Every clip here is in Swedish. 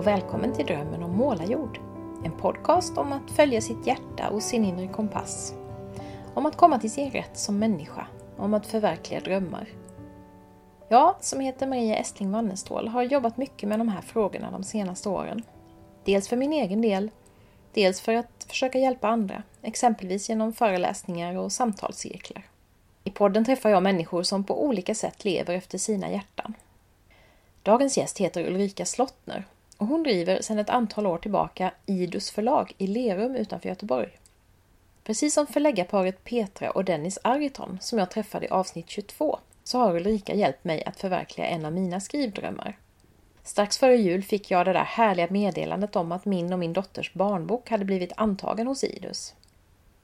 Och välkommen till Drömmen om målarjord. En podcast om att följa sitt hjärta och sin inre kompass. Om att komma till sin rätt som människa. Om att förverkliga drömmar. Jag, som heter Maria Estling Wannestål, har jobbat mycket med de här frågorna de senaste åren. Dels för min egen del, dels för att försöka hjälpa andra, exempelvis genom föreläsningar och samtalscirklar. I podden träffar jag människor som på olika sätt lever efter sina hjärtan. Dagens gäst heter Ulrika Slottner och hon driver sedan ett antal år tillbaka Idus förlag i Lerum utanför Göteborg. Precis som förläggarparet Petra och Dennis Ariton som jag träffade i avsnitt 22 så har Ulrika hjälpt mig att förverkliga en av mina skrivdrömmar. Strax före jul fick jag det där härliga meddelandet om att min och min dotters barnbok hade blivit antagen hos Idus.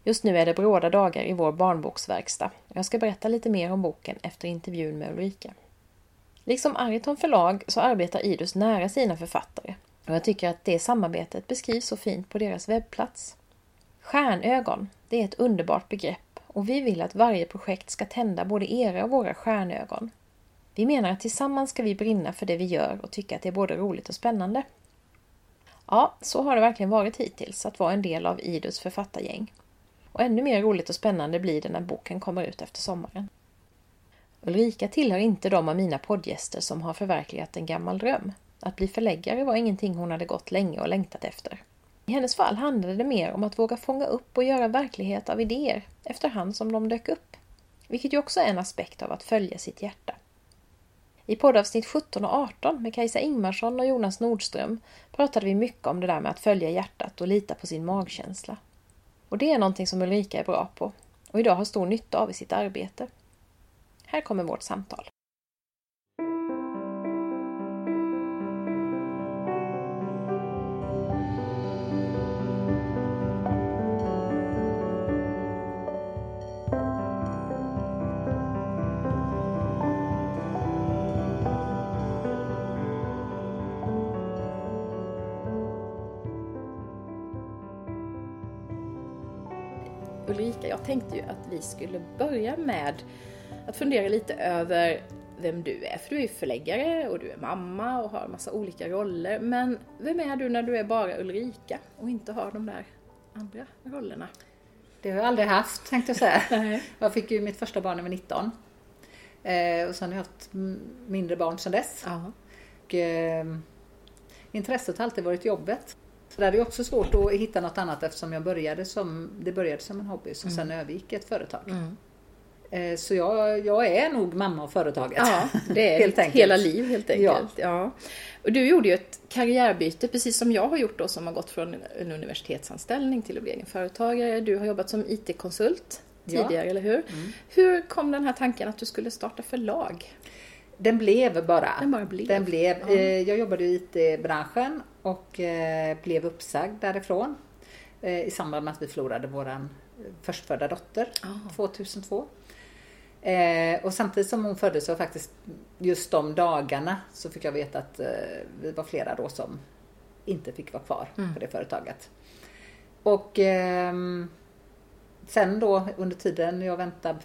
Just nu är det bråda dagar i vår barnboksverkstad. Jag ska berätta lite mer om boken efter intervjun med Ulrika. Liksom Ariton förlag så arbetar Idus nära sina författare och jag tycker att det samarbetet beskrivs så fint på deras webbplats. Stjärnögon, det är ett underbart begrepp och vi vill att varje projekt ska tända både era och våra stjärnögon. Vi menar att tillsammans ska vi brinna för det vi gör och tycka att det är både roligt och spännande. Ja, så har det verkligen varit hittills att vara en del av Idus författargäng. Och ännu mer roligt och spännande blir det när boken kommer ut efter sommaren. Ulrika tillhör inte de av mina poddgäster som har förverkligat en gammal dröm. Att bli förläggare var ingenting hon hade gått länge och längtat efter. I hennes fall handlade det mer om att våga fånga upp och göra verklighet av idéer efterhand som de dök upp. Vilket ju också är en aspekt av att följa sitt hjärta. I poddavsnitt 17 och 18 med Kajsa Ingmarsson och Jonas Nordström pratade vi mycket om det där med att följa hjärtat och lita på sin magkänsla. Och det är någonting som Ulrika är bra på och idag har stor nytta av i sitt arbete. Här kommer vårt samtal. Ulrika, jag tänkte ju att vi skulle börja med att fundera lite över vem du är. För du är förläggare och du är mamma och har massa olika roller. Men vem är du när du är bara Ulrika och inte har de där andra rollerna? Det har jag aldrig haft tänkte jag säga. Jag fick ju mitt första barn när jag var 19. Eh, och sen har jag haft mindre barn sedan dess. Och, eh, intresset har alltid varit jobbet. Så det är också svårt att hitta något annat eftersom jag började som, det började som en hobby som Mm. sen övergick i ett företag. Mm. Eh, så jag, jag är nog mamma av företaget. Ja, det är Helt enkelt. hela liv helt enkelt. Ja. Och du gjorde ju ett karriärbyte precis som jag har gjort då som har gått från en universitetsanställning till att bli egen företagare. Du har jobbat som IT-konsult Ja. tidigare, eller hur? Mm. Hur kom den här tanken att du skulle starta förlag? Den blev bara. Den bara blev. Den blev. Ja. Eh, Jag jobbade i IT-branschen och eh, blev uppsagd därifrån i samband med att vi förlorade våran förstfödda dotter Ah. 2002. Eh, Och samtidigt som hon föddes så faktiskt just de dagarna så fick jag veta att eh, vi var flera då som inte fick vara kvar Mm. på det företaget. Och ehm, sen då under tiden jag väntade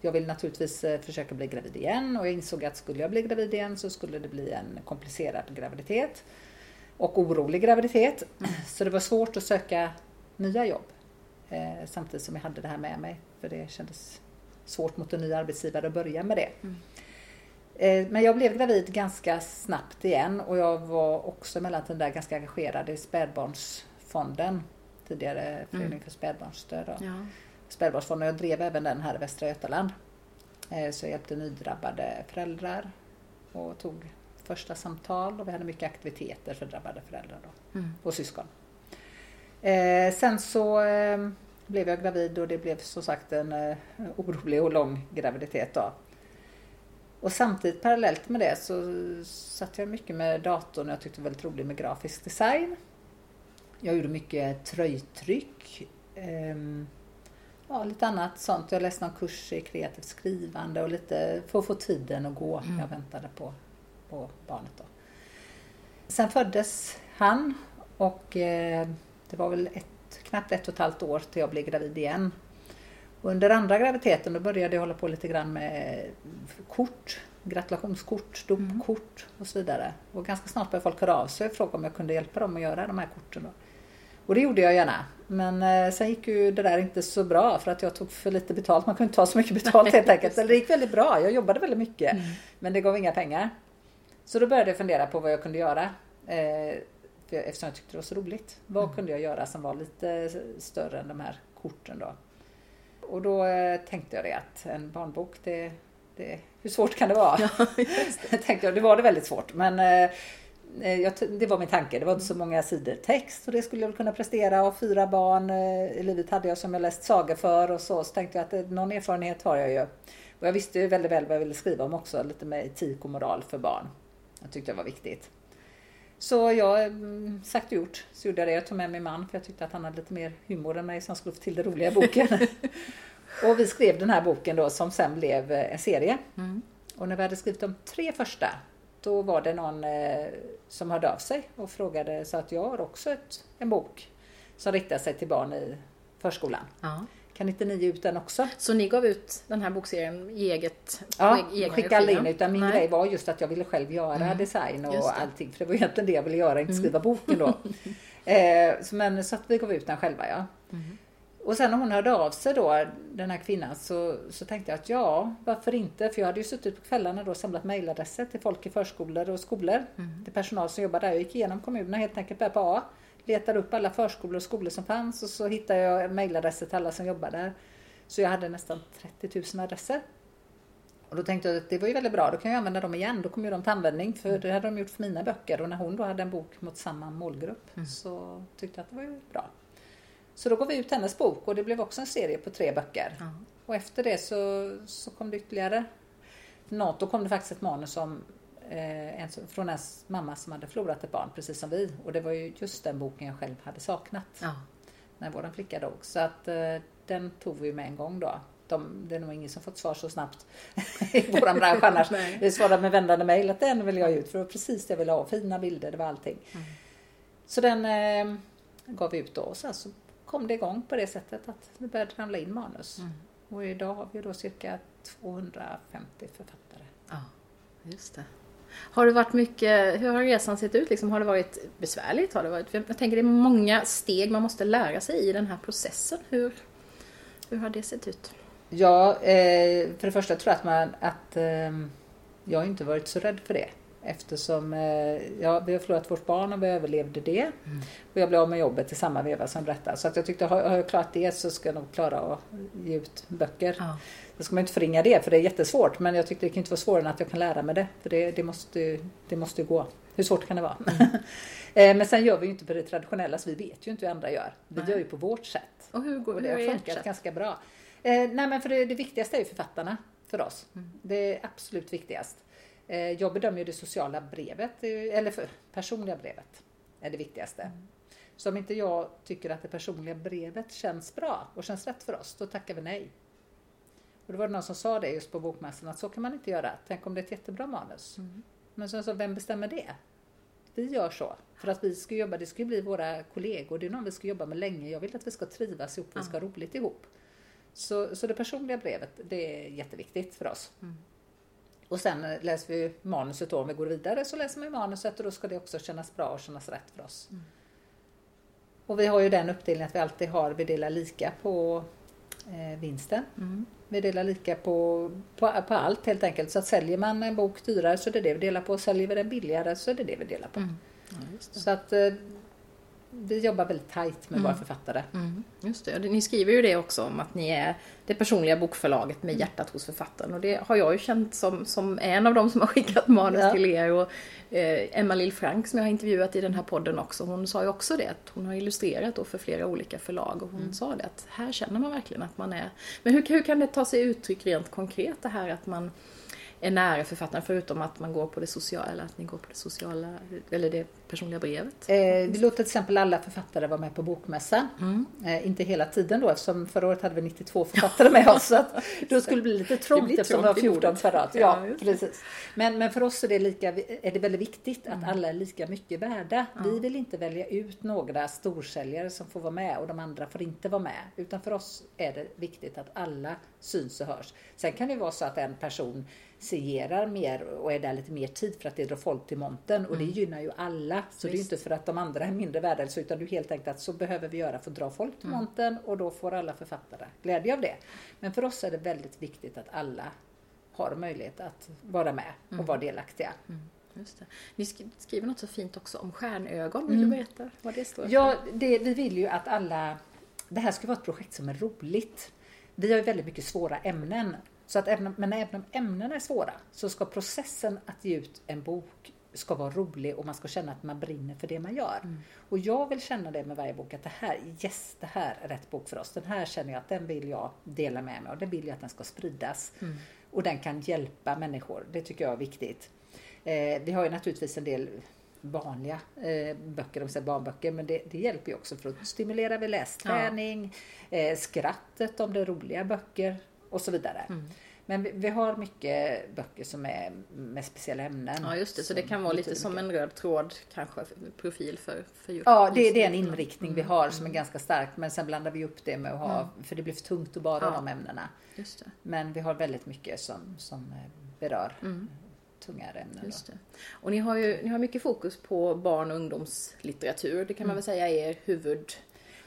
jag ville naturligtvis eh, försöka bli gravid igen och jag insåg att skulle jag bli gravid igen så skulle det bli en komplicerad graviditet och orolig graviditet. Så det var svårt att söka nya jobb eh, samtidigt som jag hade det här med mig för det kändes svårt mot en ny arbetsgivare att börja med det. Mm. Eh, Men jag blev gravid ganska snabbt igen och jag var också mellantiden där ganska engagerad i spädbarnsfonden tidigare Förening för spädbarnsstöd. Ja. Spädbarnsfonden. Jag drev även den här i Västra Götaland. Eh, Så jag hjälpte nydrabbade föräldrar och tog första samtal och vi hade mycket aktiviteter för drabbade föräldrar då, Mm. och syskon. Eh, Sen så eh, blev jag gravid och det blev som sagt en eh, orolig och lång graviditet då. Och samtidigt parallellt med det så satt jag mycket med datorn och jag tyckte det var väldigt roligt med grafisk design. Jag gjorde mycket tröjtryck. ehm, ja, lite annat sånt. Jag läste någon kurs i kreativt skrivande och lite för att få tiden att gå. Mm. Jag väntade på, på barnet då. Sen föddes han och eh, det var väl ett, knappt ett och ett halvt år till jag blev gravid igen. Under andra graviditeten då började jag hålla på lite grann med kort, gratulationskort, dopkort och så vidare. Och ganska snart började folk höra av sig och fråga om jag kunde hjälpa dem att göra de här korten. Då. Och det gjorde jag gärna. Men eh, sen gick ju det där inte så bra för att jag tog för lite betalt. Man kunde inte ta så mycket betalt helt enkelt. Eller det gick väldigt bra. Jag jobbade väldigt mycket. Mm. Men det gav inga pengar. Så då började jag fundera på vad jag kunde göra. Eh, eftersom jag tyckte det var så roligt. Vad mm. kunde jag göra som var lite större än de här korten då? Och då eh, tänkte jag det att en barnbok, det, det, hur svårt kan det vara? Ja, det. tänkte jag, det var det väldigt svårt. Men eh, eh, jag, det var min tanke. Det var inte så många sidor text och det skulle jag kunna prestera. Och fyra barn i livet hade jag som jag läst sagor för och så. Så tänkte jag att någon erfarenhet har jag ju. Och jag visste ju väldigt väl vad jag ville skriva om också. Lite med etik och moral för barn. Jag tyckte det var viktigt. Så jag, mm, sagt och gjort, så gjorde jag det. Jag tog med min man för jag tyckte att han hade lite mer humor än mig som skulle få till det roliga i boken. och vi skrev den här boken då som sen blev eh, en serie. Mm. Och när vi hade skrivit de tre första då var det någon eh, som hörde av sig och frågade så att jag har också ett, en bok som riktar sig till barn i förskolan. Ja. Kan inte ni ge ut den också? Så ni gav ut den här bokserien i eget Ja, jag skickade aldrig in utan min Nej. grej var just att jag ville själv göra mm. design och allting. För det var egentligen det jag ville göra, inte mm. skriva boken då. eh, så, men, så att vi gav ut den själva ja. Mm. Och sen när hon hörde av sig då, den här kvinnan, så, så tänkte jag att ja, varför inte? För jag hade ju suttit på kvällarna då och samlat mejladresser till folk i förskolor och skolor. Mm. Till personal som jobbar där. Jag gick igenom kommunerna helt enkelt, började på A letade upp alla förskolor och skolor som fanns och så hittade jag mejladresser till alla som jobbar där. Så jag hade nästan 30 000 adresser. Och då tänkte jag att det var ju väldigt bra, då kan jag använda dem igen. Då kommer ju de till användning för det hade de gjort för mina böcker och när hon då hade en bok mot samma målgrupp mm. så tyckte jag att det var ju bra. Så då gav vi ut hennes bok och det blev också en serie på tre böcker. Mm. Och efter det så, så kom det ytterligare något. Då kom det faktiskt ett manus om en, från en mamma som hade förlorat ett barn precis som vi. Och det var ju just den boken jag själv hade saknat. Ja. När vår flicka dog. Så att eh, den tog vi med en gång då. De, det är nog ingen som fått svar så snabbt i våran bransch annars. vi svarade med vändande mejl att den vill jag ut för det var precis det jag ville ha. Fina bilder, det var allting. Mm. Så den eh, gav vi ut då och sen så kom det igång på det sättet att det började ramla in manus. Mm. Och idag har vi då cirka 250 författare. Ja, just det. Har det varit mycket, hur har resan sett ut? Liksom, har det varit besvärligt? Har det varit, jag tänker det är många steg man måste lära sig i den här processen. Hur, hur har det sett ut? Ja, eh, för det första tror jag att, man, att eh, jag inte varit så rädd för det. Eftersom eh, ja, vi har förlorat vårt barn och vi överlevde det. Mm. Och jag blev av med jobbet i samma veva som berättade. Så att jag tyckte, har, har jag klarat det så ska jag nog klara att ge ut böcker. Ja. Då ska man inte förringa det för det är jättesvårt. Men jag tyckte det kan inte vara svårare än att jag kan lära mig det. För det, det, måste, det måste gå. Hur svårt kan det vara? Mm. Eh, men sen gör vi ju inte på det traditionella så vi vet ju inte hur andra gör. Vi Nej. gör ju på vårt sätt. Och hur går och det? har funkat ganska bra. Eh, nej men för det, det viktigaste är ju författarna för oss. Mm. Det är absolut viktigast. Eh, jag bedömer det sociala brevet, eller för, personliga brevet, är det viktigaste. Mm. Så om inte jag tycker att det personliga brevet känns bra och känns rätt för oss, då tackar vi nej. Och då var det någon som sa det just på bokmässan att så kan man inte göra. Tänk om det är ett jättebra manus. Mm. Men så sa vem bestämmer det? Vi gör så. För att vi ska jobba, det ska ju bli våra kollegor, det är någon vi ska jobba med länge. Jag vill att vi ska trivas ihop, vi ska ha roligt ihop. Så, så det personliga brevet, det är jätteviktigt för oss. Mm. Och sen läser vi manuset då, om vi går vidare så läser man manuset och då ska det också kännas bra och kännas rätt för oss. Mm. Och vi har ju den uppdelningen att vi alltid har, vi delar lika på eh, vinsten. Mm. Vi delar lika på, på, på, allt helt enkelt. Så att säljer man en bok dyrare så är det det vi delar på. Säljer vi den billigare så är det det vi delar på. Mm. Ja, så att eh, vi jobbar väldigt tajt med mm. våra författare. Mm. Just det. Ni skriver ju det också om att ni är det personliga bokförlaget med mm. hjärtat hos författaren. Och det har jag ju känt som, som en av dem som har skickat manus ja. till er. Och, eh, Emma Lill Frank som jag har intervjuat i den här podden också, hon sa ju också det att hon har illustrerat då för flera olika förlag och hon mm. sa det att här känner man verkligen att man är... Men hur, hur kan det ta sig uttryck rent konkret det här att man är nära författaren förutom att man går på det sociala, eller att ni går på det sociala, eller det personliga brevet? Eh, vi låter till exempel alla författare vara med på bokmässan. Mm. Eh, inte hela tiden då eftersom förra året hade vi 92 författare med oss. Så att då skulle det bli lite trångt eftersom vi har trångt i 14 kvadrat. Ja, precis. Men, men för oss är det, lika, är det väldigt viktigt Mm. att alla är lika mycket värda. Vi vill inte välja ut några storsäljare som får vara med och de andra får inte vara med. Utan för oss är det viktigt att alla syns och hörs. Sen kan det vara så att en person signerar mer och är där lite mer tid för att det drar folk till monten och det Mm. gynnar ju alla. Så det är inte för att de andra är mindre värda så, utan du helt enkelt att så behöver vi göra för att dra folk till Mm. monten och då får alla författare glädje av det. Men för oss är det väldigt viktigt att alla har möjlighet att vara med och vara delaktiga. Just det. Ni sk- skriver något så fint också om stjärnögon. Vill du berätta vad det står för? Ja, det, vi vill ju att alla... Det här ska vara ett projekt som är roligt. Vi har ju väldigt mycket svåra ämnen. Så att även, men även om ämnena är svåra så ska processen att ge ut en bok ska vara rolig och man ska känna att man brinner för det man gör. Och jag vill känna det med varje bok att det här, yes, det här är rätt bok för oss. Den här känner jag att den vill jag dela med mig och den vill jag att den ska spridas. Och den kan hjälpa människor. Det tycker jag är viktigt. Eh, vi har ju naturligtvis en del vanliga eh, böcker, om säger barnböcker, men det, det hjälper ju också för att stimulera vid lästräning, eh, skrattet om det är roliga böcker och så vidare. Men vi, vi har mycket böcker som är med speciella ämnen. Ja just det, så det kan vara lite som en röd tråd kanske, profil för, för just Ja, det, det är en Mm. inriktning vi har som är ganska stark men sen blandar vi upp det med att ha, för det blir för tungt att bara Ja. de ämnena. Just det. Men vi har väldigt mycket som, som eh, berör tungare ämnen. Mm. Just det. Och ni har ju ni har mycket fokus på barn och ungdomslitteratur. Det kan man väl säga är er huvudgren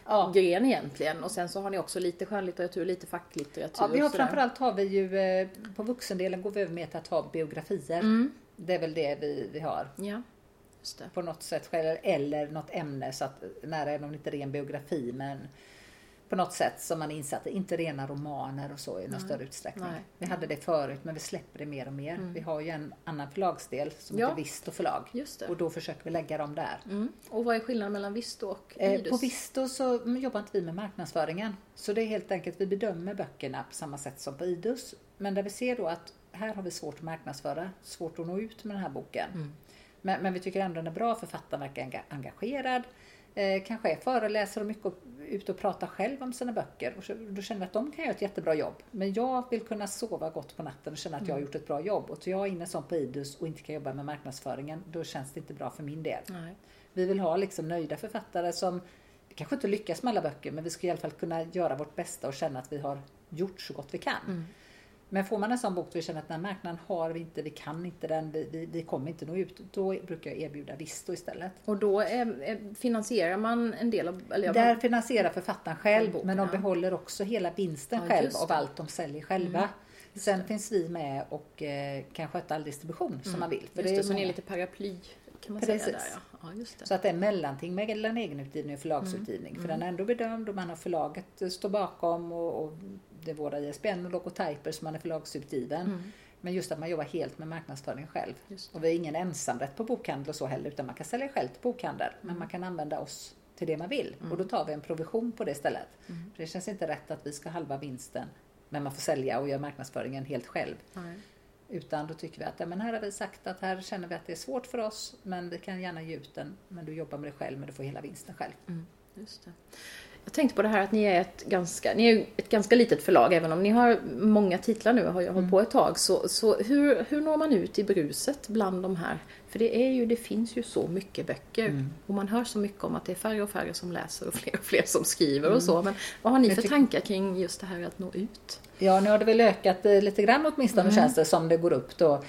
Ja. egentligen. Och sen så har ni också lite skönlitteratur, lite facklitteratur. Ja, vi har framförallt har vi ju, eh, på vuxendelen går vi över med att ha biografier. Mm. Det är väl det vi, vi har Ja, just det. på något sätt själv, eller något ämne så att nära är nog inte ren biografi men på något sätt som man är insatt i. Inte rena romaner och så i någon större utsträckning. Nej. Vi hade det förut men vi släpper det mer och mer. Vi har ju en annan förlagsdel som Ja. heter Visto förlag. Och då försöker vi lägga dem där. Mm. Och vad är skillnaden mellan Visto och Eh, Idus? På Visto så jobbar inte vi med marknadsföringen. Så det är helt enkelt, vi bedömer böckerna på samma sätt som på Idus. Men där vi ser då att här har vi svårt att marknadsföra, svårt att nå ut med den här boken. Mm. Men, men vi tycker ändå den är bra, författaren verkar enga- engagerad. Eh, kanske är föreläsare och mycket och- ute och pratar själv om sina böcker. Och så, då känner vi att de kan göra ett jättebra jobb. Men jag vill kunna sova gott på natten och känna att jag har Mm. gjort ett bra jobb. Och så jag är inne som på Idus och inte kan jobba med marknadsföringen, då känns det inte bra för min del. Nej. Vi vill ha liksom nöjda författare som, vi kanske inte lyckas med alla böcker, men vi ska i alla fall kunna göra vårt bästa och känna att vi har gjort så gott vi kan. Mm. Men får man en sån bok där vi känner att den här marknaden har vi inte, vi kan inte den, vi, vi, vi kommer inte nå ut, då brukar jag erbjuda Visto istället. Och då är, finansierar man en del av... Eller Där finansierar författaren själv, boken, men de ja. behåller också hela vinsten Ja, själv av det. allt de säljer själva. Sen finns vi med och eh, kan sköta all distribution som man vill. För Just det, är så ni är många- lite paraply kan man Precis. säga där ja. ja just det. Så att det är mellanting mellan egenutgivning och förlagsutgivning. För den är ändå bedömd och man har förlaget eh, står bakom och, och det är våra ISBN och logotyper som man är förlagsutgiven. Men just att man jobbar helt med marknadsföring själv. Och vi har ingen ensamrätt på bokhandel och så heller utan man kan sälja själv till bokhandel. Men man kan använda oss till det man vill. Och då tar vi en provision på det istället. För det känns inte rätt att vi ska halva vinsten men man får sälja och göra marknadsföringen helt själv. Nej. Utan då tycker vi att ja, men här har vi sagt att här känner vi att det är svårt för oss men vi kan gärna ge ut den men du jobbar med det själv men du får hela vinsten själv. Just det. Jag tänkte på det här att ni är ett ganska, ni är ett ganska litet förlag, även om ni har många titlar nu och har ju hållit på ett tag. Så, så hur, hur når man ut i bruset bland de här? För det, är ju, det finns ju så mycket böcker och man hör så mycket om att det är färre och färre som läser och fler och fler som skriver och så. Men vad har ni för tankar kring just det här att nå ut? Ja, nu har det väl ökat eh, lite grann åtminstone känns det som det går upp då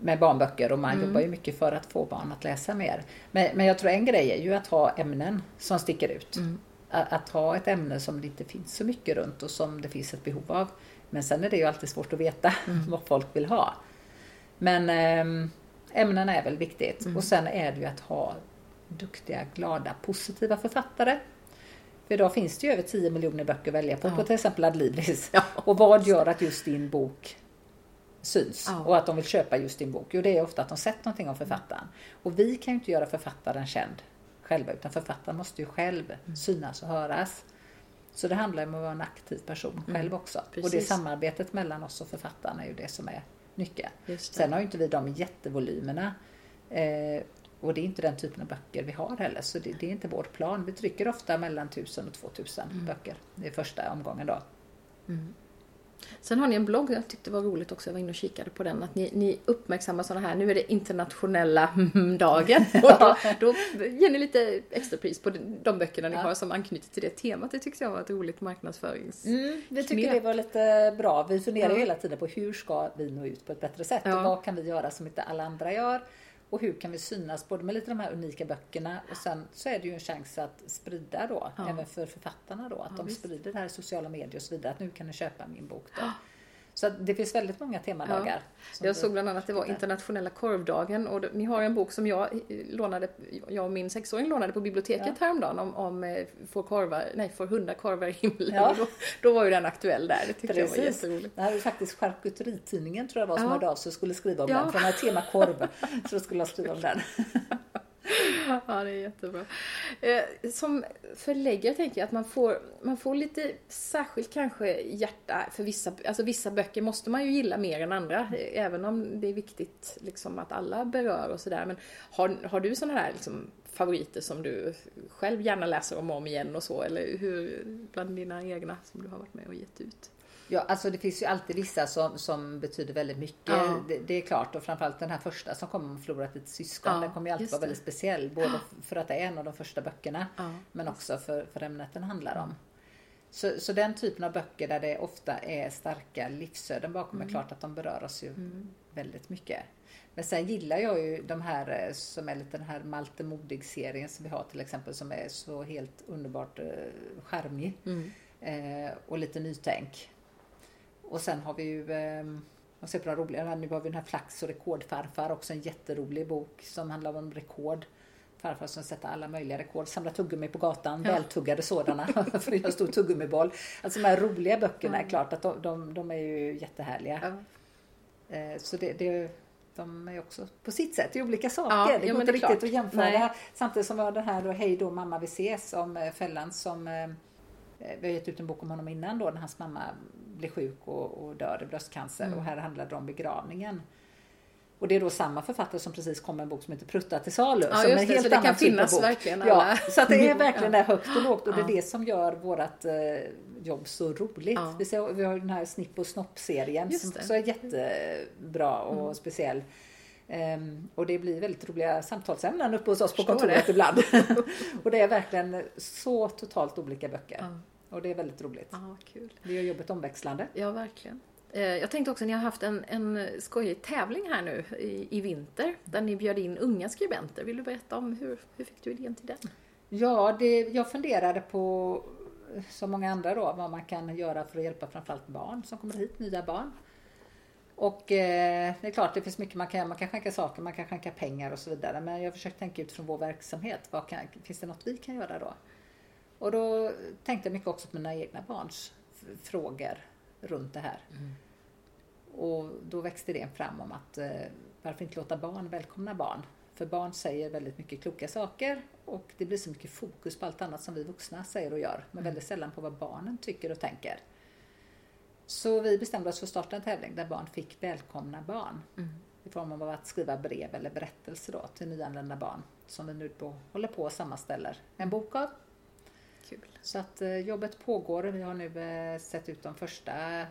med barnböcker och man jobbar ju mycket för att få barn att läsa mer. Men, men jag tror en grej är ju att ha ämnen som sticker ut. Att, att ha ett ämne som det inte finns så mycket runt och som det finns ett behov av. Men sen är det ju alltid svårt att veta vad folk vill ha. Men eh, ämnena är väl viktigt. Och sen är det ju att ha duktiga, glada, positiva författare. För idag finns det ju över 10 miljoner böcker att välja på, Ja. på till exempel Adlibris. Ja. Och vad gör att just din bok syns Ja. och att de vill köpa just din bok? Jo, det är ofta att de sett någonting om författaren. Och vi kan ju inte göra författaren känd själva, utan författaren måste ju själv Mm. synas och höras. Så det handlar om att vara en aktiv person själv också. Och det Mm. precis. samarbetet mellan oss och författaren är ju det som är det. Sen har ju inte vi de jättevolymerna. Eh, och det är inte den typen av böcker vi har heller, så det, det är inte vår plan. Vi trycker ofta mellan 1000 och 2000 Mm. böcker i första omgången då. Sen har ni en blogg, jag tyckte var roligt också, jag var inne och kikade på den, att ni, ni uppmärksammar sådana här, nu är det internationella dagen. Och då, då ger ni lite extra pris på de, böckerna ni Ja. har som anknyter till det temat. Det tyckte jag var ett roligt marknadsförings... Mm, vi tycker knep. det var lite bra. Vi funderar Ja. hela tiden på hur ska vi nå ut på ett bättre sätt? Ja. Och vad kan vi göra som inte alla andra gör? Och hur kan vi synas både med lite de här unika böckerna och sen så är det ju en chans att sprida då, Ja. även för författarna då, att Ja, de visst. sprider det här i sociala medier och så vidare, att nu kan ni köpa min bok då. Så det finns väldigt många temadagar. som Jag såg bland annat att det var internationella korvdagen och ni har en bok som jag eh, lånade, jag och min sexåring lånade på biblioteket häromdagen om, om eh, får, korvar, nej, får hundar korvar i himlen. Ja. Då, då var ju den aktuell där, det tyckte jag var Precis. jätteroligt. Det här är faktiskt Charkuteritidningen tror jag var som Ja. hörde av sig och skulle skriva om Ja. den. Från här tema korv. Så då skulle jag skriva om den. Ja, det är jättebra. Eh, som förläggare tänker jag att man får, man får lite särskilt kanske hjärta för vissa, alltså vissa böcker måste man ju gilla mer än andra, eh, även om det är viktigt liksom att alla berör och sådär. Men har, har du sådana där liksom favoriter som du själv gärna läser om och om igen och så, eller hur, bland dina egna som du har varit med och gett ut? Ja, alltså det finns ju alltid vissa som, som betyder väldigt mycket. Ja. Det, det är klart och framförallt den här första som kommer om förlorat ett syskon. Ja, den kommer ju alltid vara väldigt speciell. Både för att det är en av de första böckerna Ja. men också för, för ämnet den handlar om. Så, så den typen av böcker där det ofta är starka livsöden bakom är klart att de berör oss ju väldigt mycket. Men sen gillar jag ju de här eh, som är lite den här Malte Modig-serien som vi har till exempel som är så helt underbart eh, charmig. Eh, och lite nytänk. Och sen har vi ju, eh, på de roliga, nu har vi den här Flax och rekordfarfar, också en jätterolig bok som handlar om rekord. Farfar som sätter alla möjliga rekord, samlar tuggummi på gatan, Ja. vältuggade sådana, för jag stor tuggummiboll. Alltså de här roliga böckerna är klart att de, de, de är ju jättehärliga. Ja. Eh, Så det, det, de är också på sitt sätt i olika saker. Ja, det ja, går men inte det riktigt klart. att jämföra. Nej. Samtidigt som vi har den här då, Hej då mamma vi ses om eh, Fällan som eh, vi har gett ut en bok om honom innan då när hans mamma blir sjuk och, och dör i bröstcancer Mm. och här handlar det om begravningen. Och det är då samma författare som precis kom med en bok som heter Prutta till salu. Ja, som en helt så det kan typ finnas bok. verkligen Ja, alla så att det är verkligen Ja. det högt och lågt och det är Ja. det som gör vårt eh, jobb så roligt. Ja. Vi, ser, vi har den här Snipp och snopp-serien som. Mm. också är jättebra och speciell. Ehm, och det blir väldigt roliga samtalsämnen uppe hos oss på kontoret det. ibland. och det är verkligen så totalt olika böcker. Ja. Och det är väldigt roligt. Ja, kul. Vi gör jobbet omväxlande. Ja, verkligen. Eh, Jag tänkte också, ni har haft en, en skojig tävling här nu i, i vinter där ni bjöd in unga skribenter. Vill du berätta om hur, hur fick du idén till den? Ja, det, jag funderade på, som många andra då, vad man kan göra för att hjälpa framförallt barn som kommer hit, nya barn. Och eh, det är klart, det finns mycket man kan göra. Man kan skänka saker, man kan skänka pengar och så vidare. Men jag har försökt tänka utifrån vår verksamhet. Vad kan, finns det något vi kan göra då? Och då tänkte jag mycket också på mina egna barns frågor runt det här. Och då växte det fram om att eh, varför inte låta barn välkomna barn? För barn säger väldigt mycket kloka saker och det blir så mycket fokus på allt annat som vi vuxna säger och gör. Men väldigt sällan på vad barnen tycker och tänker. Så vi bestämde oss för att starta en tävling där barn fick välkomna barn. I form av att skriva brev eller berättelser då till nyanlända barn. Som vi nu på, håller på och sammanställer en bok av. Kul. Så att eh, jobbet pågår. Vi har nu eh, sett ut de första,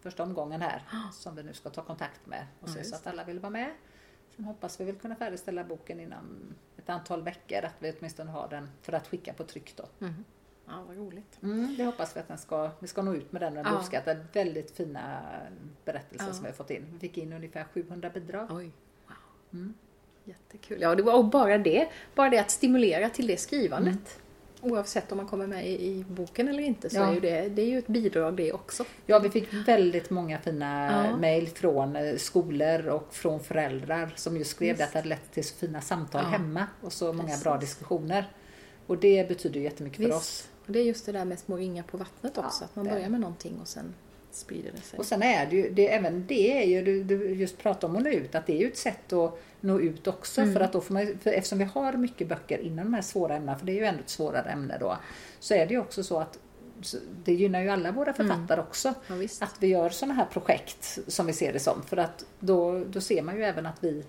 första omgången här som vi nu ska ta kontakt med och se just så att alla vill vara med. Sen hoppas vi väl kunna färdigställa boken inom ett antal veckor, att vi åtminstone har den för att skicka på tryck då. Mm. Ja, vad roligt. Mm, det hoppas vi att den ska, vi ska nå ut med den och den Ja. uppskattad. Väldigt fina berättelser Ja. som vi har fått in. Vi fick in ungefär 700 bidrag. Oj, wow. Mm. Jättekul. Ja, det var och bara det, bara det att stimulera till det skrivandet. Oavsett om man kommer med i, boken eller inte så Ja. är ju det, det är ju ett bidrag det också. Ja, vi fick väldigt många fina Ja. mejl från eh, skolor och från föräldrar som just skrev Just. att det hade lett till så fina samtal Ja. hemma och så många Precis. bra diskussioner. Och det betyder jättemycket för oss. Och det är just det där med små ringar på vattnet också, Ja, att man det- börjar med någonting och sen sprider det sig. Och sen är det ju, det, även det är ju, du, du just pratar om att nå ut, att det är ju ett sätt att nå ut också. Mm. För att då får man, för eftersom vi har mycket böcker inom de här svåra ämnena, för det är ju ändå ett svårare ämne då, så är det ju också så att det gynnar ju alla våra författare också. Ja. Att vi gör sådana här projekt som vi ser det som. För att då, då ser man ju även att vi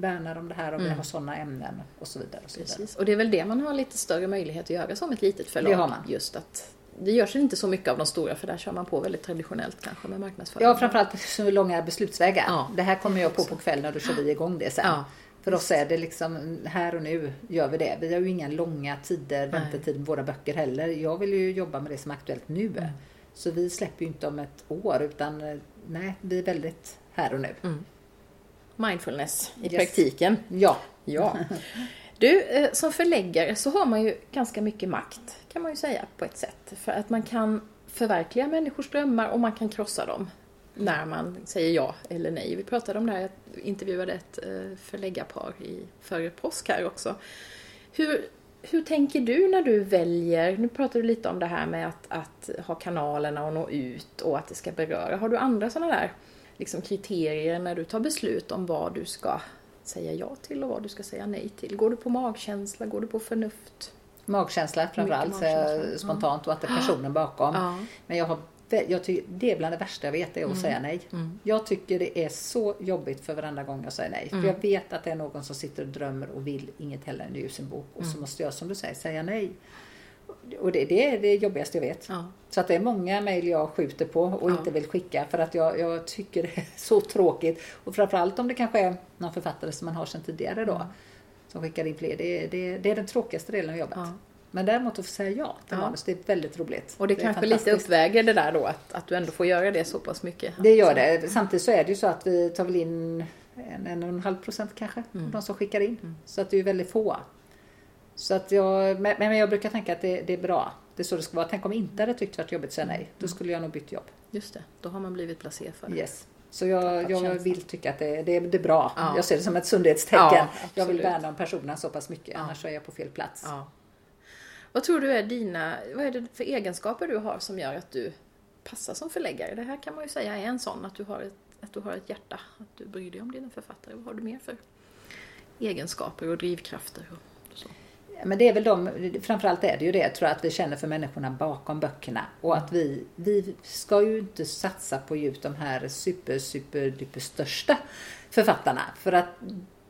värnar om det här och vi Mm. har sådana ämnen och så vidare. Och så vidare. Precis. Och det är väl det man har lite större möjlighet att göra som ett litet förlag. Det har man. Just att det görs inte så mycket av de stora för där kör man på väldigt traditionellt kanske med marknadsföring. Ja, framförallt så långa beslutsvägar. Ja. Det här kommer jag på på kvällen och då kör vi igång det sen. Ja. För oss är det liksom här och nu gör vi det. Vi har ju inga långa tider, Nej. väntetid med våra böcker heller. Jag vill ju jobba med det som är aktuellt nu. Mm. Så vi släpper ju inte om ett år utan eh, nej, vi är väldigt här och nu. Mindfulness i Yes. praktiken. Ja, Ja. Du, eh, som förläggare så har man ju ganska mycket makt kan man ju säga på ett sätt. För att man kan förverkliga människors drömmar och man kan krossa dem när man säger ja eller nej. Vi pratade om det här, jag intervjuade ett eh, förläggarpar i före påsk här också. Hur, hur tänker du när du väljer, nu pratar du lite om det här med att, att ha kanalerna och nå ut och att det ska beröra. Har du andra sådana där liksom, kriterier när du tar beslut om vad du ska säga ja till och vad du ska säga nej till? Går du på magkänsla? Går du på förnuft? magkänsla framförallt säger magkänsla. spontant och att det är personen bakom. Ja. Men jag har, jag tycker, det är bland det värsta jag vet, är att säga nej. Mm. Jag tycker det är så jobbigt för varenda gång jag säger nej. Mm. För jag vet att det är någon som sitter och drömmer och vill inget hellre än bok. Och Mm. så måste jag som du säger säga nej. Och det, det är det jobbigaste jag vet. Ja. Så att det är många mejl jag skjuter på och Ja. inte vill skicka för att jag, jag tycker det är så tråkigt. Och framförallt om det kanske är någon författare som man har sedan tidigare då. Mm. Som skickar in fler. Det, är- det, det är den tråkigaste delen av jobbet. Men däremot att få säga ja till Ja. manus, det är väldigt roligt. Och det, är kanske lite uppväger det där då att, att du ändå får göra det så pass mycket. Det gör det. Samtidigt så är det ju så att vi tar väl in en, en och en halv procent kanske. Mm. av De som skickar in. Mm. Så att det är ju väldigt få. Så att jag, men, men jag brukar tänka att det, det är bra. Det är så det ska vara. Tänk om jag inte hade tyckt det varit jobbigt att säga nej. Då skulle jag nog bytt jobb. Just det, då har man blivit placerad för det. Yes. Så jag, jag vill tycka att det, det, det är bra. Ja. Jag ser det som ett sundhetstecken. Ja, jag vill värna om personen så pass mycket. Ja. Annars så är jag på fel plats. Vad tror du är dina, vad är det för egenskaper du har som gör att du passar som förläggare? Det här kan man ju säga är en sån, att du har ett, att du har ett hjärta, att du bryr dig om dina författare. Vad har du mer för egenskaper och drivkrafter? Och så? Men det är väl de, framförallt är det ju det tror jag att vi känner för människorna bakom böckerna. Och att vi, vi ska ju inte satsa på ut de här super, super, duper största författarna. För att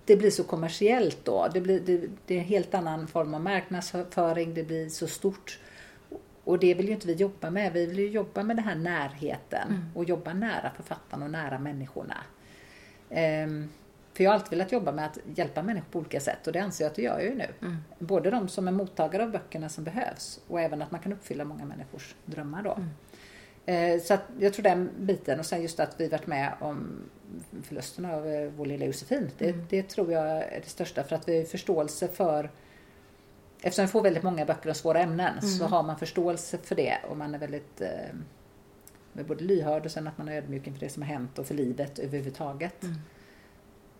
det blir så kommersiellt då. Det, blir, det, det är en helt annan form av marknadsföring, det blir så stort. Och det vill ju inte vi jobba med. Vi vill ju jobba med den här närheten Mm. och jobba nära författarna och nära människorna. Ehm, för jag har alltid velat jobba med att hjälpa människor på olika sätt och det anser jag att det gör jag ju nu. Mm. Både de som är mottagare av böckerna som behövs och även att man kan uppfylla många människors drömmar då. Mm. Eh, Så jag tror den biten och sen just att vi varit med om förlusten av eh, vår lilla Josefin. Det, Mm. det tror jag är det största för att vi har förståelse för Eftersom vi får väldigt många böcker om svåra ämnen så Mm. har man förståelse för det och man är väldigt eh, både lyhörd och sen att man är ödmjuk inför det som har hänt och för livet överhuvudtaget. Mm.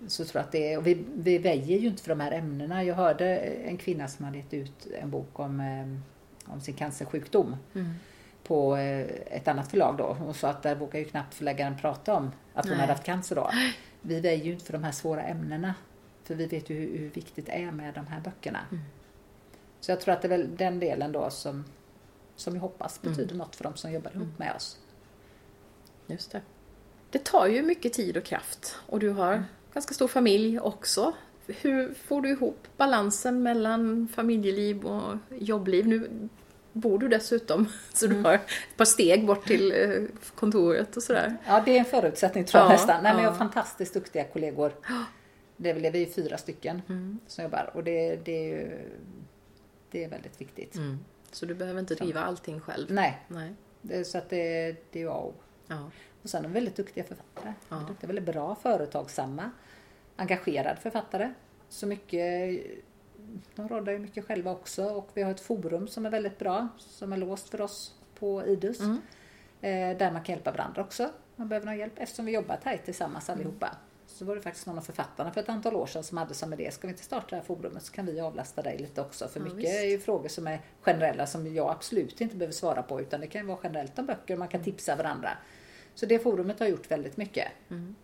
Så tror jag att det är, och vi, vi väjer ju inte för de här ämnena. Jag hörde en kvinna som hade gett ut en bok om, eh, om sin cancersjukdom Mm. på eh, ett annat förlag då. Hon sa att där vågar ju knappt förläggaren prata om att hon Nej. hade haft cancer då. Vi väjer ju inte för de här svåra ämnena. För vi vet ju hur, hur viktigt det är med de här böckerna. Mm. Så jag tror att det är väl den delen då som, som jag hoppas Mm. betyder något för de som jobbar ihop Mm. med oss. Just det. Det tar ju mycket tid och kraft och du har Mm. Ganska stor familj också. Hur får du ihop balansen mellan familjeliv och jobbliv? Nu bor du dessutom så du Mm. har ett par steg bort till eh, kontoret och sådär. Ja, det är en förutsättning tror jag Ja, nästan. Nej, men jag ja. har fantastiskt duktiga kollegor. Det är väl, vi är fyra stycken Mm. som jobbar och det, det är ju det är väldigt viktigt. Mm. Så du behöver inte driva allting själv? Nej, Nej. det, så att det, det är A och O. Ja. Och sen är de väldigt duktiga författare. Ja. Det är väldigt bra, företagsamma, engagerad författare. Så mycket, de råddar ju mycket själva också och vi har ett forum som är väldigt bra, som är låst för oss på Idus. Mm. Eh, där man kan hjälpa varandra också. Man behöver någon hjälp eftersom vi jobbar tajt tillsammans allihopa. Så var det faktiskt någon av författarna för ett antal år sedan som hade som idé, ska vi inte starta det här forumet så kan vi avlasta dig lite också. För Ja, mycket visst. är ju frågor som är generella som jag absolut inte behöver svara på utan det kan ju vara generellt om böcker och man kan tipsa varandra. Så det forumet har gjort väldigt mycket. Mm.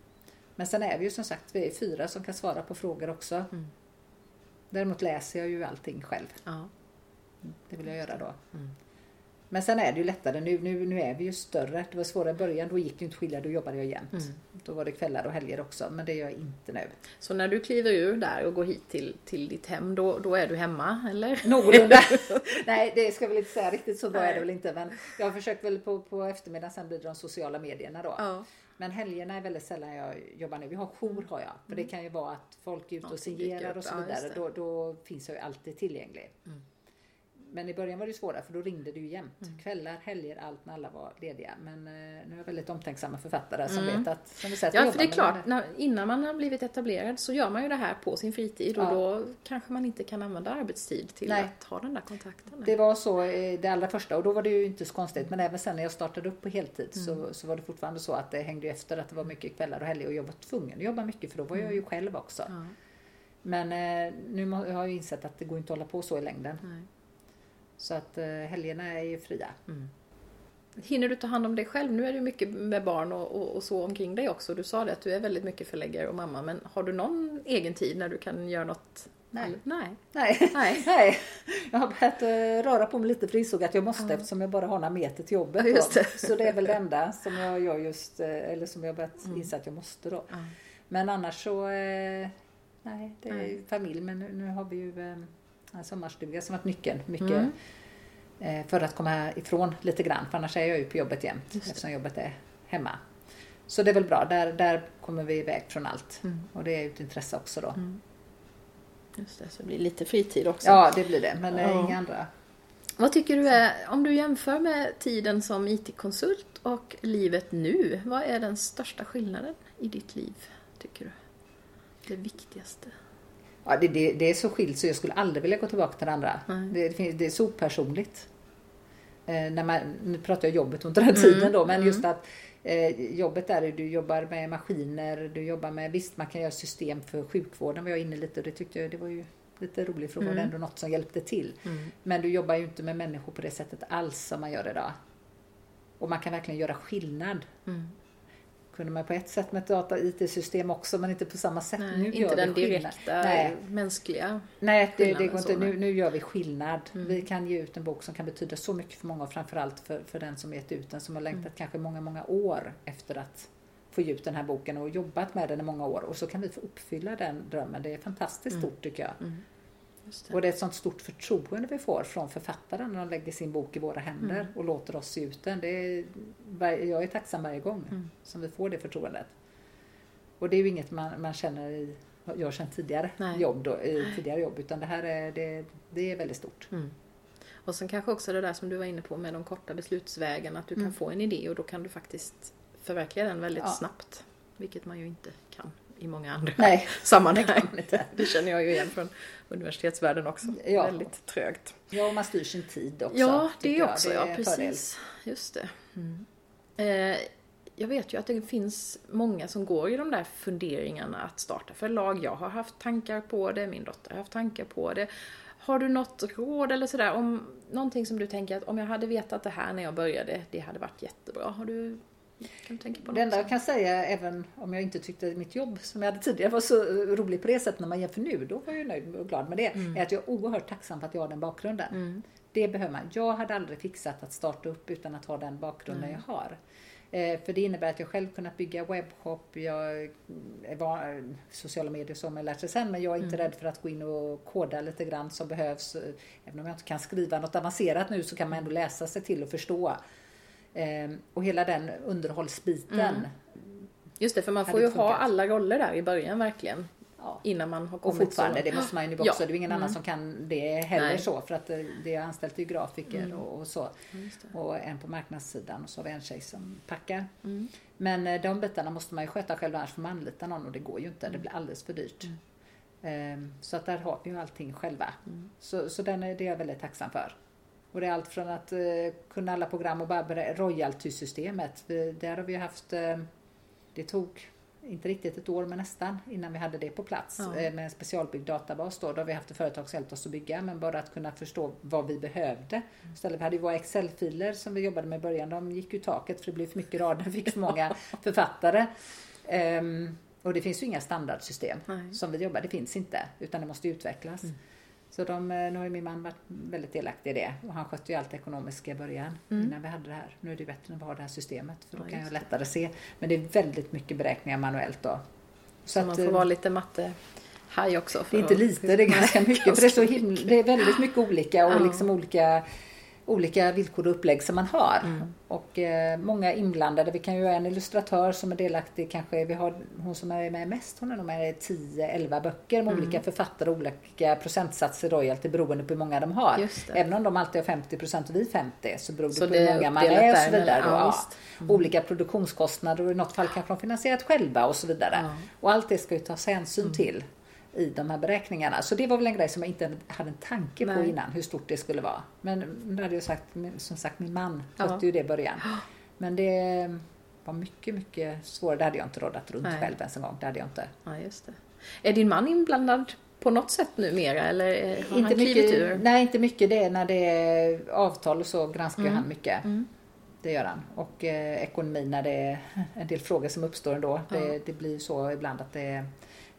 Men sen är vi ju som sagt vi är fyra som kan svara på frågor också. Mm. Däremot läser jag ju allting själv. Ja. Det vill jag göra då. Mm. Men sen är det ju lättare. Nu, nu, nu är vi ju större. Det var svårare i början. Då gick det inte skilja. Då jobbade jag jämt. Mm. Då var det kvällar och helger också. Men det gör jag inte nu. Så när du kliver ur där och går hit till, till ditt hem, då, då är du hemma, eller? Någorlunda. Nej, det ska jag väl inte säga. Riktigt så bra är det väl inte. Men jag har försökt väl på, på eftermiddagen sen blir det de sociala medierna då. Ja. Men helgerna är väldigt sällan jag jobbar nu. Vi har jour har jag. För det kan ju vara att folk är ute och signerar och så vidare. Då, då finns jag ju alltid tillgänglig. Mm. Men i början var det svårare för då ringde det ju jämt. Mm. Kvällar, helger, allt när alla var lediga. Men eh, nu är jag väldigt omtänksamma författare som Mm. vet att, som vi säger, att Ja, för det är klart, när, innan man har blivit etablerad så gör man ju det här på sin fritid och Ja. då kanske man inte kan använda arbetstid till Nej. att ha den där kontakten. Det var så eh, det allra första och då var det ju inte så konstigt. Men även sen när jag startade upp på heltid Mm. så, så var det fortfarande så att det hängde efter att det var mycket kvällar och helger och jag var tvungen att jobba mycket för då var jag ju själv också. Mm. Ja, Men eh, nu har jag insett att det går inte att hålla på så i längden. nej. Så att eh, helgerna är ju fria. Hinner du ta hand om dig själv? Nu är ju mycket med barn och, och, och så omkring dig också. Du sa det att du är väldigt mycket förläggare och mamma, men har du någon egen tid när du kan göra något? Nej. Nej. Nej. Nej. Nej, jag har börjat eh, röra på mig lite för insåg att jag måste eftersom jag bara har några meter till jobbet. Ja, just det. Så det är väl det enda som jag gör just, eh, eller som jag börjat Mm. inse att jag måste då. Ja. Men annars så, nej det är familj men nu, nu har vi ju en sommarstuga som varit nyckeln mycket Mm. eh, för att komma ifrån lite grann för annars är jag ju på jobbet jämt det. eftersom jobbet är hemma. Så det är väl bra, där, där kommer vi iväg från allt. Mm. Och det är ju ett intresse också då. Mm. Just det, så det blir lite fritid också. Ja, det blir det, men eh, Ja. inga andra. Vad tycker du är, om du jämför med tiden som IT-konsult och livet nu, vad är den största skillnaden i ditt liv, tycker du? Det viktigaste? Ja, det, det, det är så skilt så jag skulle aldrig vilja gå tillbaka till det andra. Nej. Det, det, det är så personligt. Eh, när man, nu pratar jag jobbet under den tiden då, men mm. just att eh, jobbet där är du jobbar med maskiner, du jobbar med, visst man kan göra system för sjukvården var jag inne lite och det tyckte jag det var ju lite roligt för då var det Mm. ändå något som hjälpte till. Mm. Men du jobbar ju inte med människor på det sättet alls som man gör idag. Och man kan verkligen göra skillnad. Mm. Kunde man på ett sätt med ett data IT-system också men inte på samma sätt. Nej, nu inte gör vi den skillnad. direkta Nej. mänskliga. Nej, det, det går inte. Nu, nu gör vi skillnad. Mm. Vi kan ge ut en bok som kan betyda så mycket för många och framförallt för, för den som gett ut den som har längtat Mm. kanske många, många år efter att få ge ut den här boken och jobbat med den i många år och så kan vi få uppfylla den drömmen. Det är fantastiskt Mm. stort tycker jag. Mm. Det. Och det är ett sånt stort förtroende vi får från författaren när de lägger sin bok i våra händer Mm. och låter oss ge ut den. Det är, jag är tacksam varje gång Mm. som vi får det förtroendet. Och det är ju inget man, man känner i, gör sedan tidigare Nej. jobb, då, i tidigare jobb utan det här är, det, det är väldigt stort. Mm. Och sen kanske också det där som du var inne på med de korta beslutsvägarna, att du Mm. kan få en idé och då kan du faktiskt förverkliga den väldigt Ja. snabbt. Vilket man ju inte kan i många andra Nej, sammanhang. det. Det känner jag ju igen från universitetsvärlden också. Ja. Väldigt trögt. Ja, och man styr sin tid också. Ja, det också, Det ja en fördel. precis. Just det. Mm. Eh, jag vet ju att det finns många som går i de där funderingarna att starta förlag. Jag har haft tankar på det, min dotter har haft tankar på det. Har du något råd eller sådär om någonting som du tänker att om jag hade vetat det här när jag började, det hade varit jättebra. Har du, kan tänka på? Det enda jag kan säga, även om jag inte tyckte mitt jobb som jag hade tidigare var så roligt på det sättet när man jämför nu, då var jag nöjd och glad med det, Mm. är att jag är oerhört tacksam för att jag har den bakgrunden. Mm. Det behöver man. Jag hade aldrig fixat att starta upp utan att ha den bakgrunden Mm. jag har. Eh, för det innebär att jag själv kunnat bygga webbshop, jag van, sociala medier som jag lärt sig sen, men jag är inte Mm. rädd för att gå in och koda lite grann som behövs. Eh, Även om jag inte kan skriva något avancerat nu så kan man ändå läsa sig till och förstå. Eh, och hela den underhållsbiten. Mm. Just det, för man får ju ha funkat. alla roller där i början verkligen. Ja. Innan man har Och kommit fortfarande, så. det måste man ju nu Ja. också. Det är ingen Mm. annan som kan det heller Nej. så. För att eh, det har anställt är ju grafiker Mm. och, och så. Och en på marknadssidan och så har vi en tjej som packar. Mm. Men eh, de bitarna måste man ju sköta själv annars får man anlita någon och det går ju inte. Det blir alldeles för dyrt. Ehm, Så att där har vi ju allting själva. Mm. Så, så den är, det är jag väldigt tacksam för. Och det är allt från att eh, kunna alla program och bara royalty-systemet. Där har vi haft, eh, det tog inte riktigt ett år men nästan innan vi hade det på plats Ja. eh, med en specialbyggd databas. Då, då har vi haft ett företag som hjälpt oss att bygga men bara att kunna förstå vad vi behövde. Istället vi hade ju våra Excel-filer som vi jobbade med i början. De gick ju taket för det blev för mycket rader, vi fick för många författare. Ehm, och det finns ju inga standardsystem Nej. som vi jobbar, det finns inte utan det måste utvecklas. Mm. Så de, eh, nu har ju min man varit väldigt delaktig i det och han skötte ju allt ekonomiska i början Mm. innan vi hade det här. Nu är det bättre när vi har det här systemet för då Ja, kan jag lättare se. Men det är väldigt mycket beräkningar manuellt då. Så, man får eh, vara lite matte haj också. det är inte att- lite, det är ganska mycket. För det är, så himla, det är väldigt mycket olika och liksom olika, olika villkor och upplägg som man har. Mm. Och eh, många inblandade. Vi kan ju ha en illustratör som är delaktig kanske. Vi har hon som är med mest. Hon är nog med i 10-11 böcker med Mm. olika författare och olika procentsatser royalty beroende på hur många de har. Även om de alltid har 50% och vi 50 så beror det Så på det hur många man är och så vidare. då, Ja. Mm. Olika produktionskostnader och i något fall kanske de finansierat själva och så vidare. Och allt det ska ju tas hänsyn till i de här beräkningarna. Så det var väl en grej som jag inte hade en tanke på Nej. innan, hur stort det skulle vara. Men det hade jag sagt, som sagt min man Ja. skötte ju det i början. Men det var mycket, mycket svårare. Det hade jag inte rådat runt Nej. själv ens en gång. Det hade jag inte. Ja, just det. Är din man inblandad på något sätt numera eller eh, har inte han mycket, ur? Nej, inte mycket. Det är när det är avtal och så granskar Mm. han mycket. Mm. Det gör han. Och eh, ekonomi när det är en del frågor som uppstår ändå. Ja. Det, det blir så ibland att det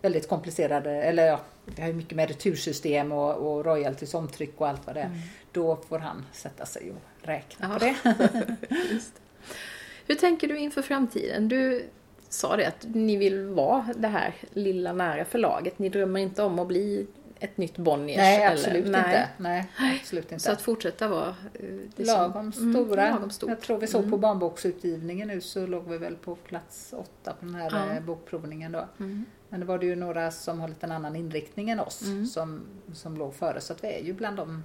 väldigt komplicerade, eller ja, vi har ju mycket med retursystem och, och royalties omtryck och allt vad det är. Mm. Då får han sätta sig och räkna Ja. på det. Hur tänker du inför framtiden? Du sa det att ni vill vara det här lilla nära förlaget. Ni drömmer inte om att bli ett nytt Bonniers? Nej, eller- absolut Nej. inte. Nej, absolut inte. Så att fortsätta vara eh, det som- lagom Mm, stora. lagom stort. Jag tror vi såg på Mm. barnboksutgivningen nu så låg vi väl på plats åtta på den här Ja. eh, bokprovningen då. Mm. Men det var det ju några som har lite en annan inriktning än oss Mm. som, som låg före. Så att vi är ju bland dem,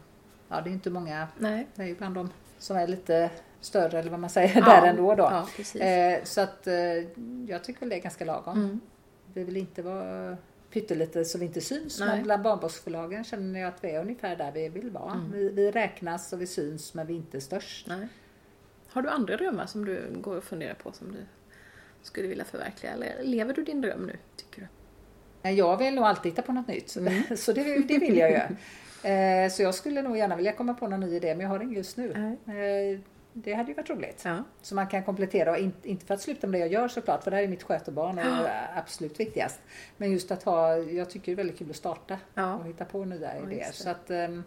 ja det är inte många, Nej. vi är ju bland dem som är lite större eller vad man säger Ja. där ändå då. Ja. Eh, så att eh, jag tycker väl det är ganska lagom. Mm. Vi vill inte vara pyttelite så vi inte syns. Nej. Men bland barnboksförlagen känner jag att vi är ungefär där vi vill vara. Mm. Vi, vi räknas och vi syns men vi är inte störst. Nej. Har du andra drömmar som du går och funderar på som du skulle vilja förverkliga? Eller lever du din dröm nu, tycker du? Nej, Jag vill nog alltid hitta på något nytt. Mm. Så det, det vill jag ju. Eh, Så jag skulle nog gärna vilja komma på någon ny idé men jag har ingen just nu. Eh, Det hade ju varit roligt. Ja. Så man kan komplettera, och in- inte för att sluta med det jag gör såklart, för det här är mitt skötebarn och är absolut viktigast. Men just att ha, jag tycker det är väldigt kul att starta Ja. och hitta på nya Ja, idéer. Så att, ehm,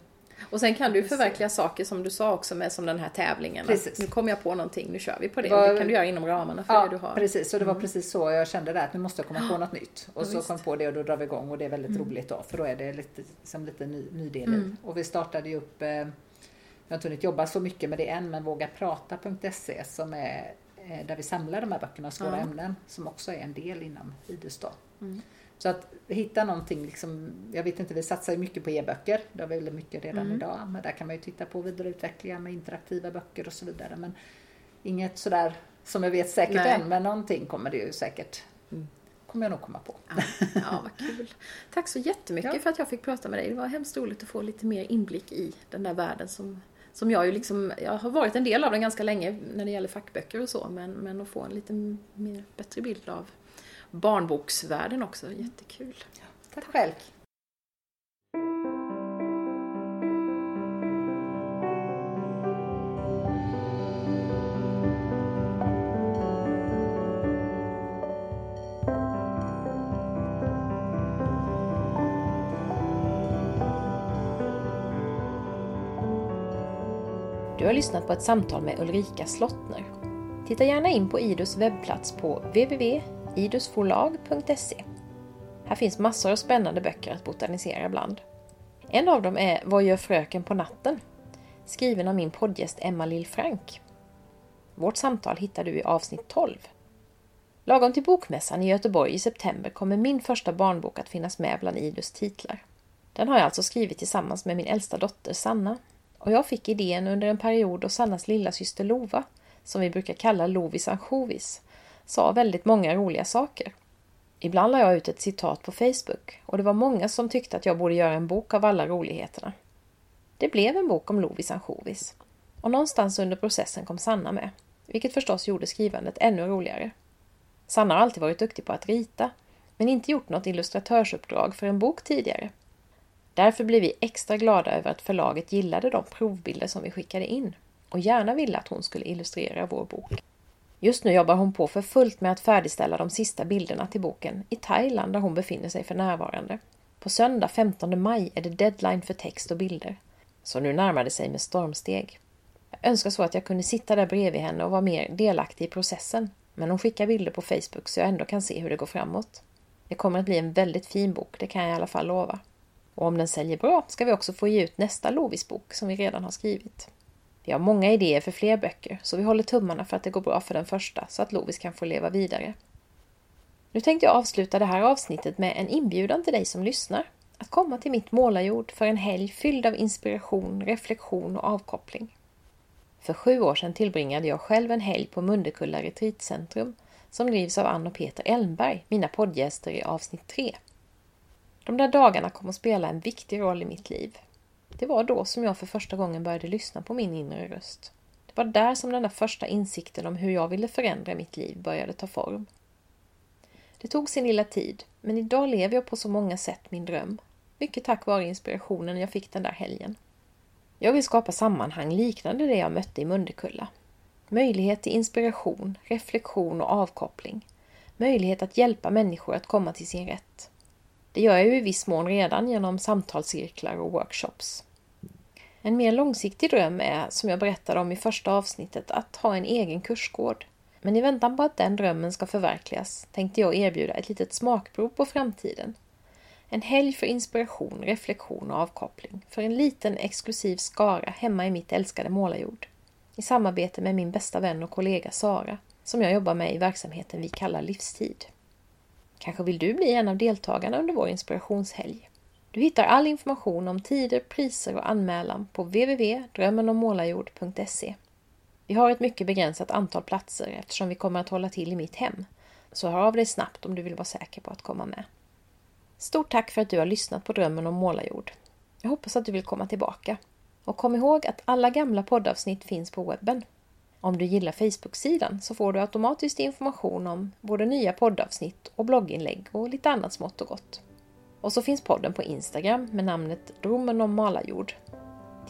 Och sen kan du förverkliga saker som du sa också med som den här tävlingen. Precis. Nu kommer jag på någonting, nu kör vi på det. Var- det kan du göra inom ramarna för ja, det du har. precis. Så det var precis så jag kände där, att nu måste jag komma på något nytt. Och Ja, så visst. kom jag på det och då drar vi igång och det är väldigt Mm. roligt då, för då är det lite, som lite ny, ny del. Mm. Och vi startade ju upp, eh, jag har inte hunnit jobba så mycket med det än, men vågaprata.se som är eh, där vi samlar de här böckerna och svåra Ja. ämnen som också är en del inom IDUS då. Mm. Så att hitta någonting, liksom, jag vet inte, vi satsar ju mycket på e-böcker. Det har vi väldigt mycket redan Mm. idag. Men där kan man ju titta på vidareutvecklingar med interaktiva böcker och så vidare. Men inget sådär som jag vet säkert Nej. än, men någonting kommer det ju säkert. Mm. Kommer jag nog komma på. Ja, ja, vad kul. Tack så jättemycket Ja. för att jag fick prata med dig. Det var hemskt roligt att få lite mer inblick i den där världen som, som jag ju liksom, jag har varit en del av den ganska länge när det gäller fackböcker och så, men, men att få en lite mer, bättre bild av barnboksvärlden också, jättekul. Tack själv. Du har lyssnat på ett samtal med Ulrika Slottner. Titta gärna in på Idus webbplats på idusforlag.se. Här finns massor av spännande böcker att botanisera bland. En av dem är Vad gör fröken på natten? Skriven av min poddgäst Emma Lill-Frank. Vårt samtal hittar du i avsnitt 12. Lagom till Bokmässan i Göteborg i september kommer min första barnbok att finnas med bland Idus titlar. Den har jag alltså skrivit tillsammans med min äldsta dotter Sanna. Och jag fick idén under en period då Sannas lilla syster Lova, som vi brukar kalla Lovis ansjovis, sa väldigt många roliga saker. Ibland la jag ut ett citat på Facebook och det var många som tyckte att jag borde göra en bok av alla roligheterna. Det blev en bok om Lovis ansjovis. Och någonstans under processen kom Sanna med, vilket förstås gjorde skrivandet ännu roligare. Sanna har alltid varit duktig på att rita, men inte gjort något illustratörsuppdrag för en bok tidigare. Därför blev vi extra glada över att förlaget gillade de provbilder som vi skickade in och gärna ville att hon skulle illustrera vår bok. Just nu jobbar hon på för fullt med att färdigställa de sista bilderna till boken i Thailand där hon befinner sig för närvarande. På söndag 15 maj är det deadline för text och bilder. Så nu närmar det sig med stormsteg. Jag önskar så att jag kunde sitta där bredvid henne och vara mer delaktig i processen. Men hon skickar bilder på Facebook så jag ändå kan se hur det går framåt. Det kommer att bli en väldigt fin bok, det kan jag i alla fall lova. Och om den säljer bra ska vi också få ge ut nästa Lovis-bok som vi redan har skrivit. Vi har många idéer för fler böcker, så vi håller tummarna för att det går bra för den första, så att Lovis kan få leva vidare. Nu tänkte jag avsluta det här avsnittet med en inbjudan till dig som lyssnar. Att komma till mitt målarjord för en helg fylld av inspiration, reflektion och avkoppling. För sju år sedan tillbringade jag själv en helg på Mundekulla retreatcentrum som drivs av Ann och Peter Elmberg, mina poddgäster i avsnitt 3. De där dagarna kom att spela en viktig roll i mitt liv. Det var då som jag för första gången började lyssna på min inre röst. Det var där som den där första insikten om hur jag ville förändra mitt liv började ta form. Det tog sin lilla tid, men idag lever jag på så många sätt min dröm. Mycket tack vare inspirationen jag fick den där helgen. Jag vill skapa sammanhang liknande det jag mötte i Mundekulla. Möjlighet till inspiration, reflektion och avkoppling. Möjlighet att hjälpa människor att komma till sin rätt. Det gör jag ju i viss mån redan genom samtalscirklar och workshops. En mer långsiktig dröm är, som jag berättade om i första avsnittet, att ha en egen kursgård. Men i väntan på att den drömmen ska förverkligas tänkte jag erbjuda ett litet smakprov på framtiden. En helg för inspiration, reflektion och avkoppling för en liten exklusiv skara hemma i mitt älskade målarjord. I samarbete med min bästa vän och kollega Sara, som jag jobbar med i verksamheten vi kallar Livstid. Kanske vill du bli en av deltagarna under vår inspirationshelg? Du hittar all information om tider, priser och anmälan på www.drömmenommålarjord.se. Vi har ett mycket begränsat antal platser eftersom vi kommer att hålla till i mitt hem. Så hör av dig snabbt om du vill vara säker på att komma med. Stort tack för att du har lyssnat på Drömmen om målarjord. Jag hoppas att du vill komma tillbaka. Och kom ihåg att alla gamla poddavsnitt finns på webben. Om du gillar Facebook-sidan så får du automatiskt information om både nya poddavsnitt och blogginlägg och lite annat smått och gott. Och så finns podden på Instagram med namnet Romen om malarjord.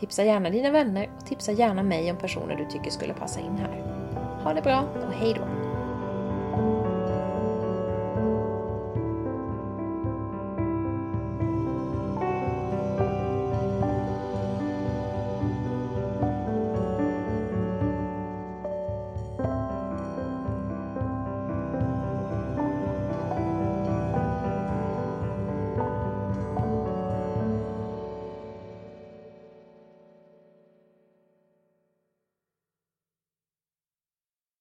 Tipsa gärna dina vänner och tipsa gärna mig om personer du tycker skulle passa in här. Ha det bra och hej då!